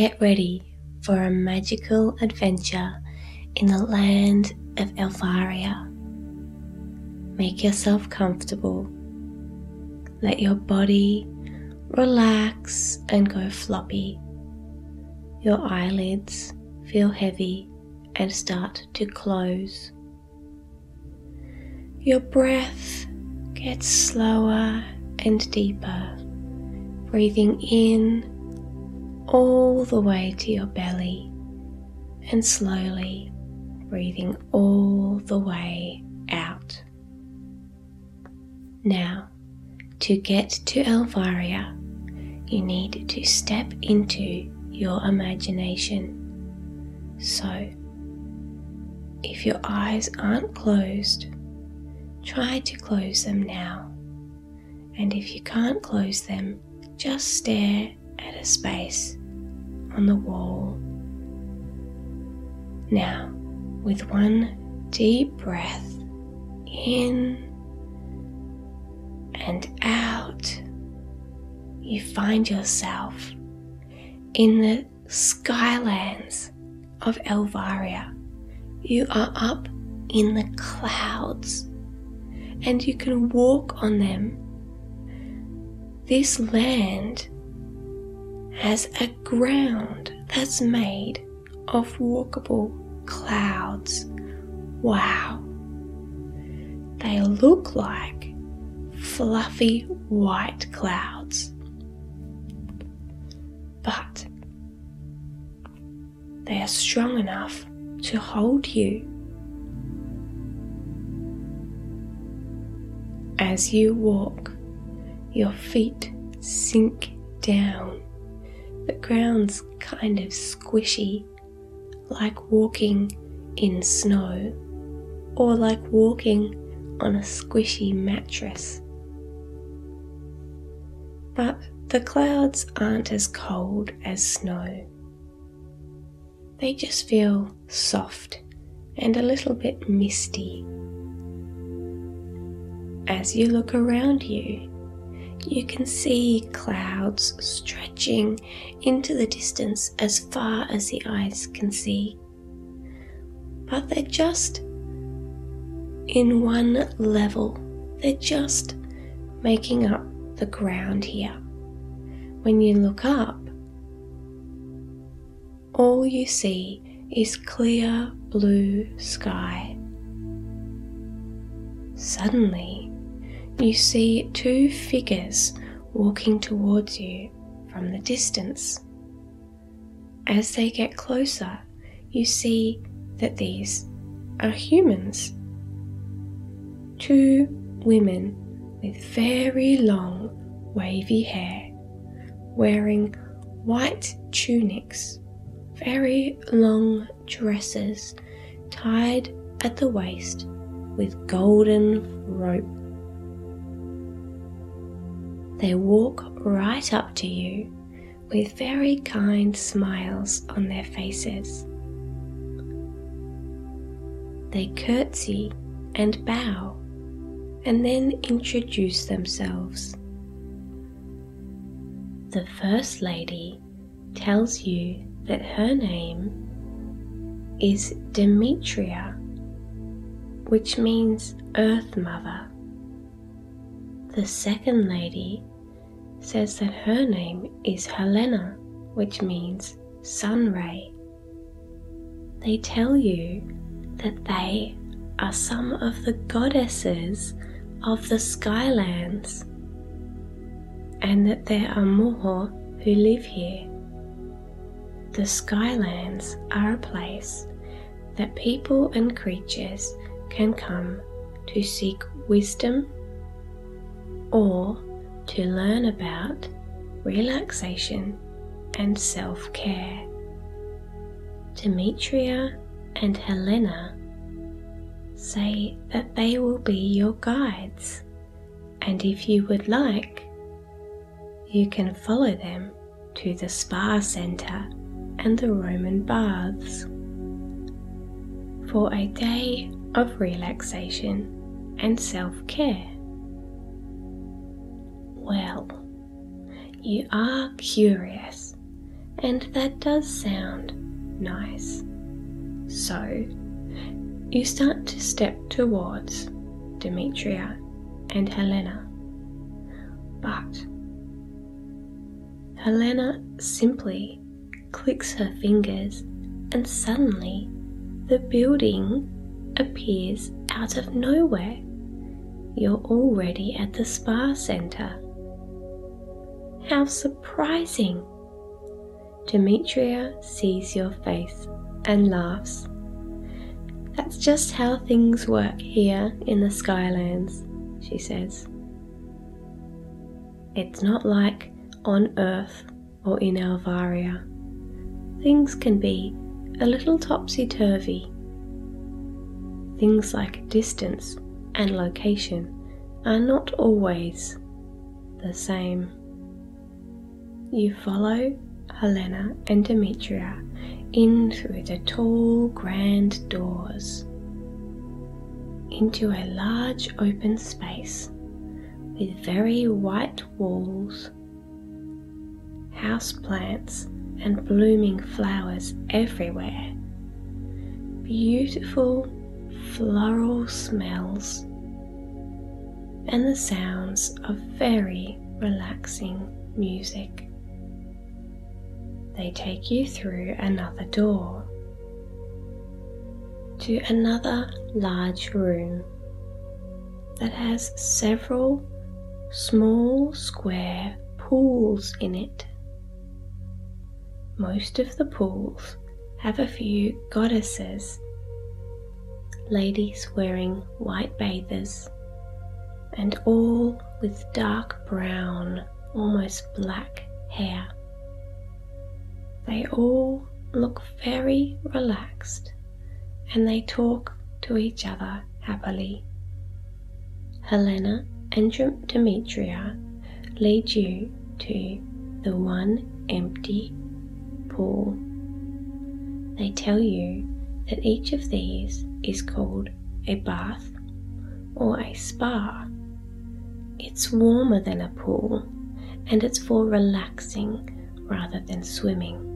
get ready for a magical adventure in the land of Elvaria. Make yourself comfortable. Let your body relax and go floppy. Your eyelids feel heavy and start to close. Your breath gets slower and deeper, breathing in all the way to your belly and slowly breathing all the way out. Now, to get to Elvaria, you need to step into your imagination. So, if your eyes aren't closed, try to close them now. And if you can't close them, just stare at a space on the wall. Now, with one deep breath in and out, you find yourself in the skylands of Elvaria. You are up in the clouds and you can walk on them. This land has a ground that's made of walkable clouds. Wow! They look like fluffy white clouds. But they are strong enough to hold you. As you walk, your feet sink down. The ground's kind of squishy, like walking in snow or like walking on a squishy mattress. But the clouds aren't as cold as snow. They just feel soft and a little bit misty. As you look around you, you can see clouds stretching into the distance as far as the eyes can see. But they're just in one level, they're just making up the ground here. When you look up, all you see is clear blue sky. Suddenly, you see two figures walking towards you from the distance. As they get closer, you see that these are humans. Two women with very long, wavy hair, wearing white tunics, very long dresses tied at the waist with golden rope. They walk right up to you with very kind smiles on their faces. They curtsy and bow and then introduce themselves. The First Lady tells you that her name is Demetria, which means Earth Mother. The Second Lady says that her name is Helena, which means Sun Ray. They tell you that they are some of the goddesses of the Skylands, and that there are more who live here. The Skylands are a place that people and creatures can come to seek wisdom or to learn about relaxation and self care. Demetria and Helena say that they will be your guides, and if you would like, you can follow them to the spa centre and the Roman baths for a day of relaxation and self care. Well, you are curious and that does sound nice. So, you start to step towards Demetria and Helena. But Helena simply clicks her fingers, and suddenly the building appears out of nowhere. You're already at the spa center. How surprising! Demetria sees your face and laughs. That's just how things work here in the Skylands, she says. It's not like on Earth or in Elvaria. Things can be a little topsy turvy. Things like distance and location are not always the same. You follow Helena and Demetria in through the tall, grand doors into a large open space with very white walls, house plants, and blooming flowers everywhere, beautiful floral smells, and the sounds of very relaxing music. They take you through another door to another large room that has several small square pools in it. Most of the pools have a few goddesses, ladies wearing white bathers, and all with dark brown, almost black hair. They all look very relaxed and they talk to each other happily. Helena and Demetria lead you to the one empty pool. They tell you that each of these is called a bath or a spa. It's warmer than a pool and it's for relaxing rather than swimming.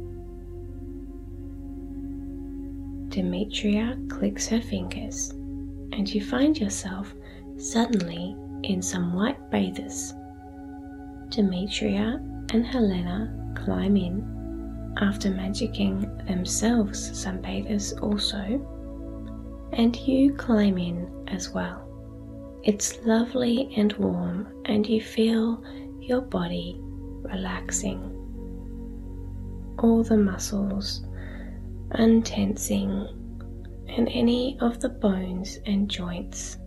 Demetria clicks her fingers, and you find yourself suddenly in some white bathers. Demetria and Helena climb in, after magicking themselves some bathers also, and you climb in as well. It's lovely and warm, and you feel your body relaxing. All the muscles untensing and any of the bones and joints,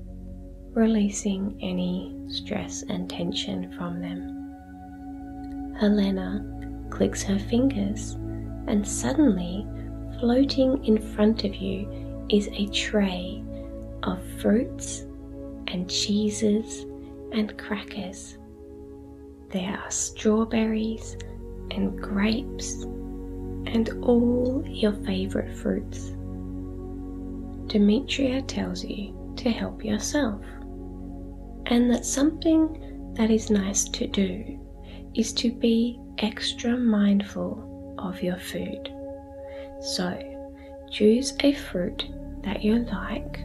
releasing any stress and tension from them. Helena clicks her fingers, and suddenly, floating in front of you, is a tray of fruits and cheeses and crackers. There are strawberries and grapes and all your favorite fruits. Demetria tells you to help yourself, and that something that is nice to do is to be extra mindful of your food. So, choose a fruit that you like.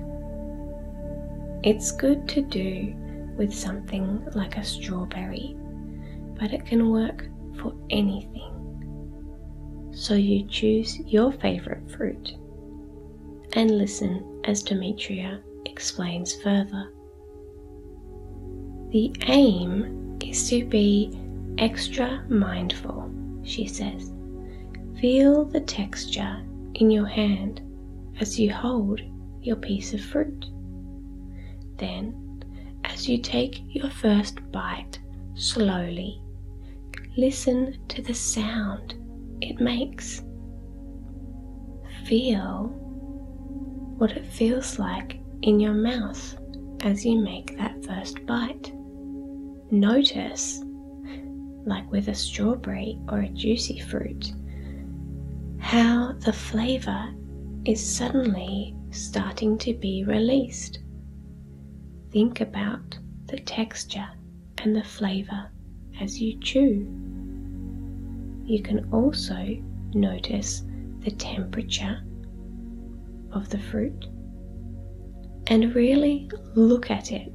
It's good to do with something like a strawberry, but it can work for anything. So you choose your favorite fruit and listen as Demetria explains further. The aim is to be extra mindful, she says. Feel the texture in your hand as you hold your piece of fruit. Then, as you take your first bite slowly, listen to the sound it makes. Feel what it feels like in your mouth as you make that first bite. Notice, like with a strawberry or a juicy fruit, how the flavour is suddenly starting to be released. Think about the texture and the flavour as you chew. You can also notice the temperature of the fruit and really look at it.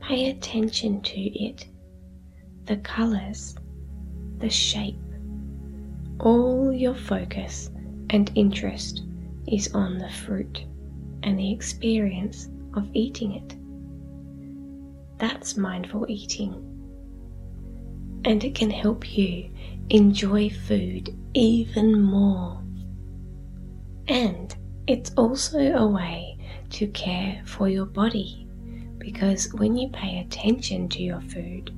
Pay attention to it, the colors, the shape. All your focus and interest is on the fruit and the experience of eating it. That's mindful eating. And it can help you enjoy food even more. And it's also a way to care for your body because when you pay attention to your food,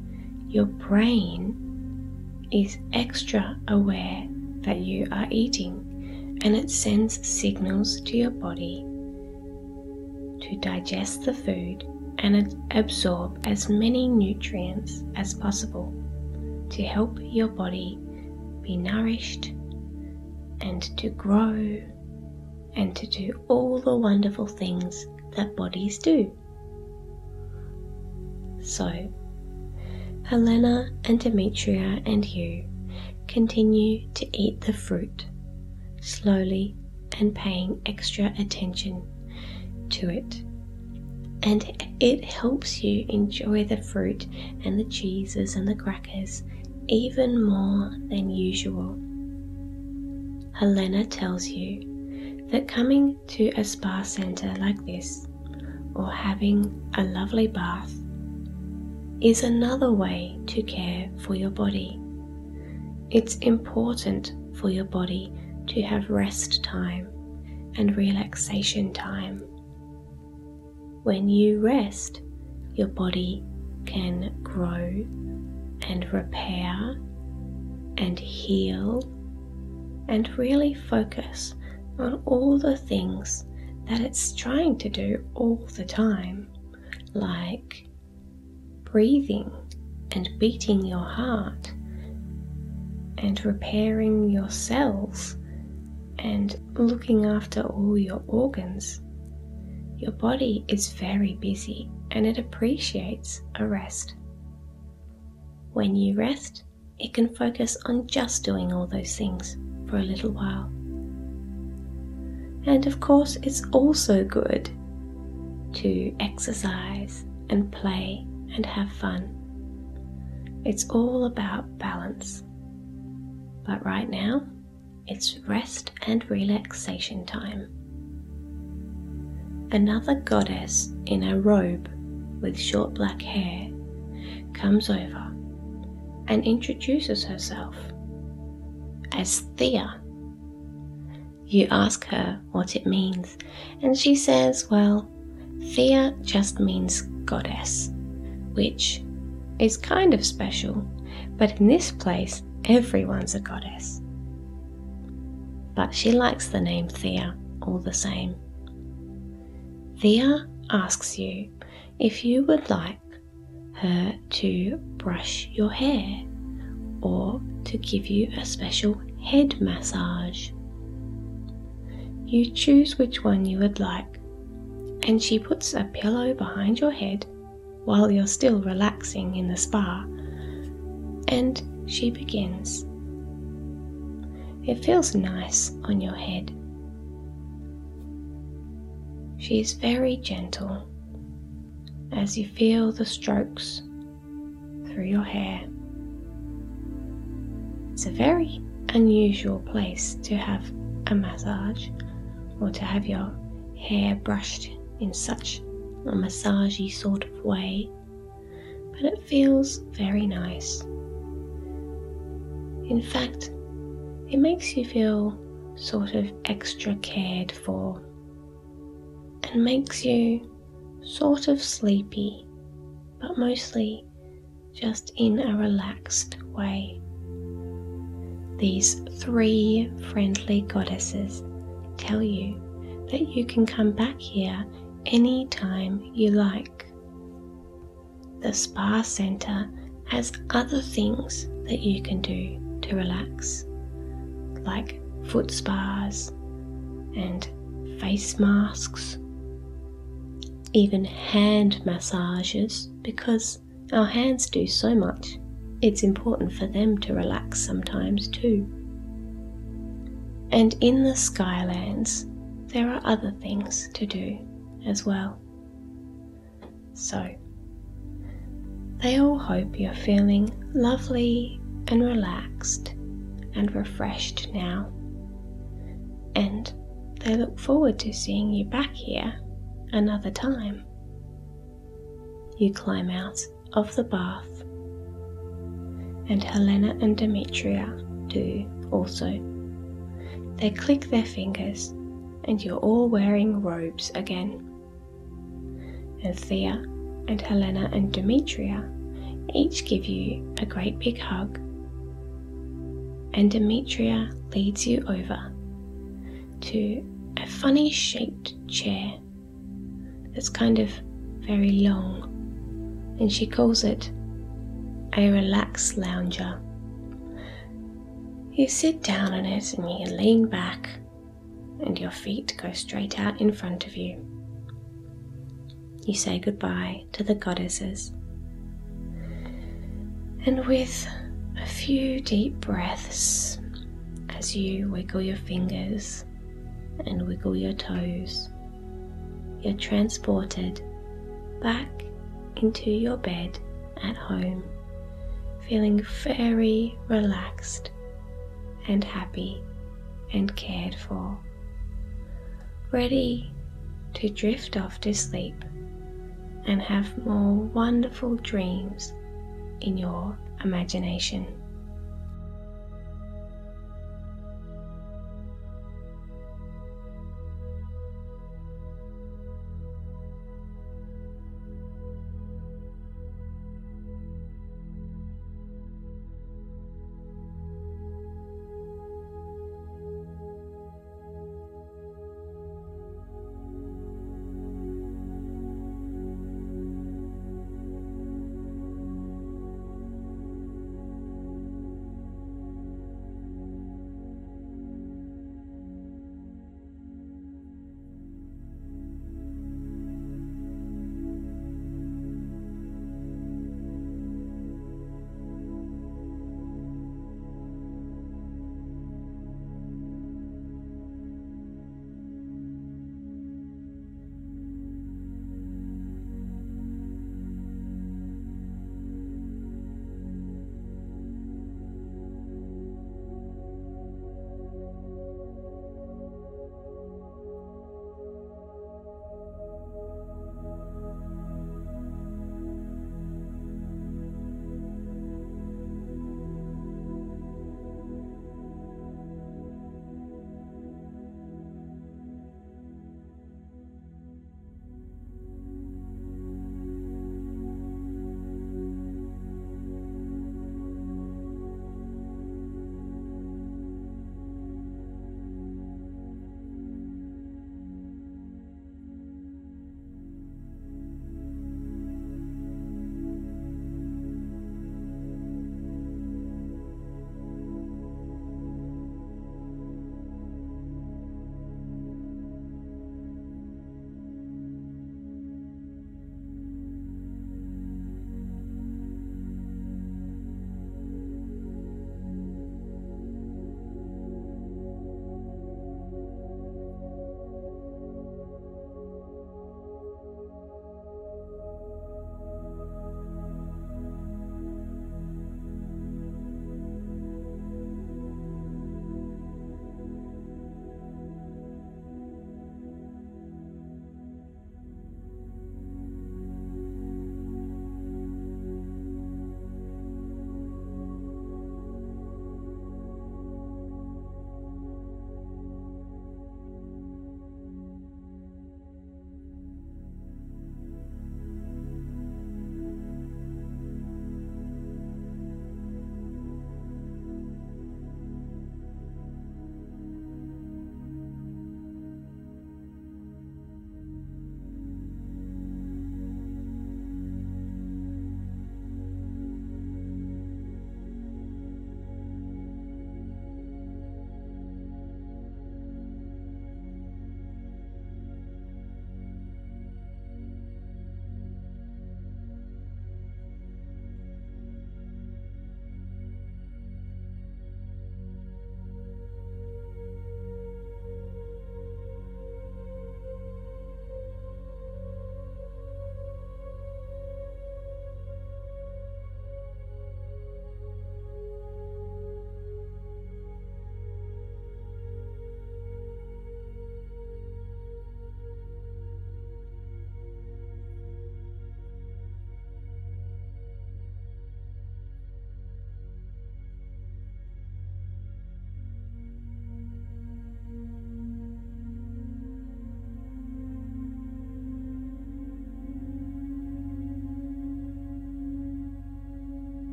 your brain is extra aware that you are eating and it sends signals to your body to digest the food and absorb as many nutrients as possible to help your body be nourished and to grow and to do all the wonderful things that bodies do. So, Helena and Demetria and you continue to eat the fruit slowly and paying extra attention to it. And it helps you enjoy the fruit and the cheeses and the crackers even more than usual. Helena tells you that coming to a spa center like this or having a lovely bath is another way to care for your body. It's important for your body to have rest time and relaxation time. When you rest, your body can grow and repair and heal and really focus on all the things that it's trying to do all the time, like breathing and beating your heart and repairing your cells and looking after all your organs. Your body is very busy and it appreciates a rest. When you rest, it can focus on just doing all those things for a little while. And of course, it's also good to exercise and play and have fun. It's all about balance. But right now, it's rest and relaxation time. Another goddess in a robe with short black hair comes over and introduces herself as Thea. You ask her what it means, and she says, Well, Thea just means goddess which is kind of special, but in this place, everyone's a goddess. But she likes the name Thea all the same. Thea asks you if you would like her to brush your hair or to give you a special head massage. You choose which one you would like, and she puts a pillow behind your head while you're still relaxing in the spa. And she begins. It feels nice on your head. She is very gentle as you feel the strokes through your hair. It's a very unusual place to have a massage or to have your hair brushed in such a massagey sort of way, but it feels very nice. In fact, it makes you feel sort of extra cared for and makes you sort of sleepy, but mostly just in a relaxed way. These three friendly goddesses tell you that you can come back here anytime you like. The spa center has other things that you can do to relax, like foot spas and face masks, even hand massages, because our hands do so much it's important for them to relax sometimes too. And in the Skylands, there are other things to do as well. So, they all hope you're feeling lovely and relaxed and refreshed now. And they look forward to seeing you back here another time. You climb out of the bath, and Helena and Demetria do also. They click their fingers, and you're all wearing robes again. And Thea and Helena and Demetria each give you a great big hug. And Demetria leads you over to a funny shaped chair that's kind of very long, and she calls it a relaxed lounger. You sit down on it and you lean back, and your feet go straight out in front of you. You say goodbye to the goddesses, and with a few deep breaths as you wiggle your fingers and wiggle your toes, you're transported back into your bed at home, feeling very relaxed and happy and cared for, ready to drift off to sleep and have more wonderful dreams in your imagination.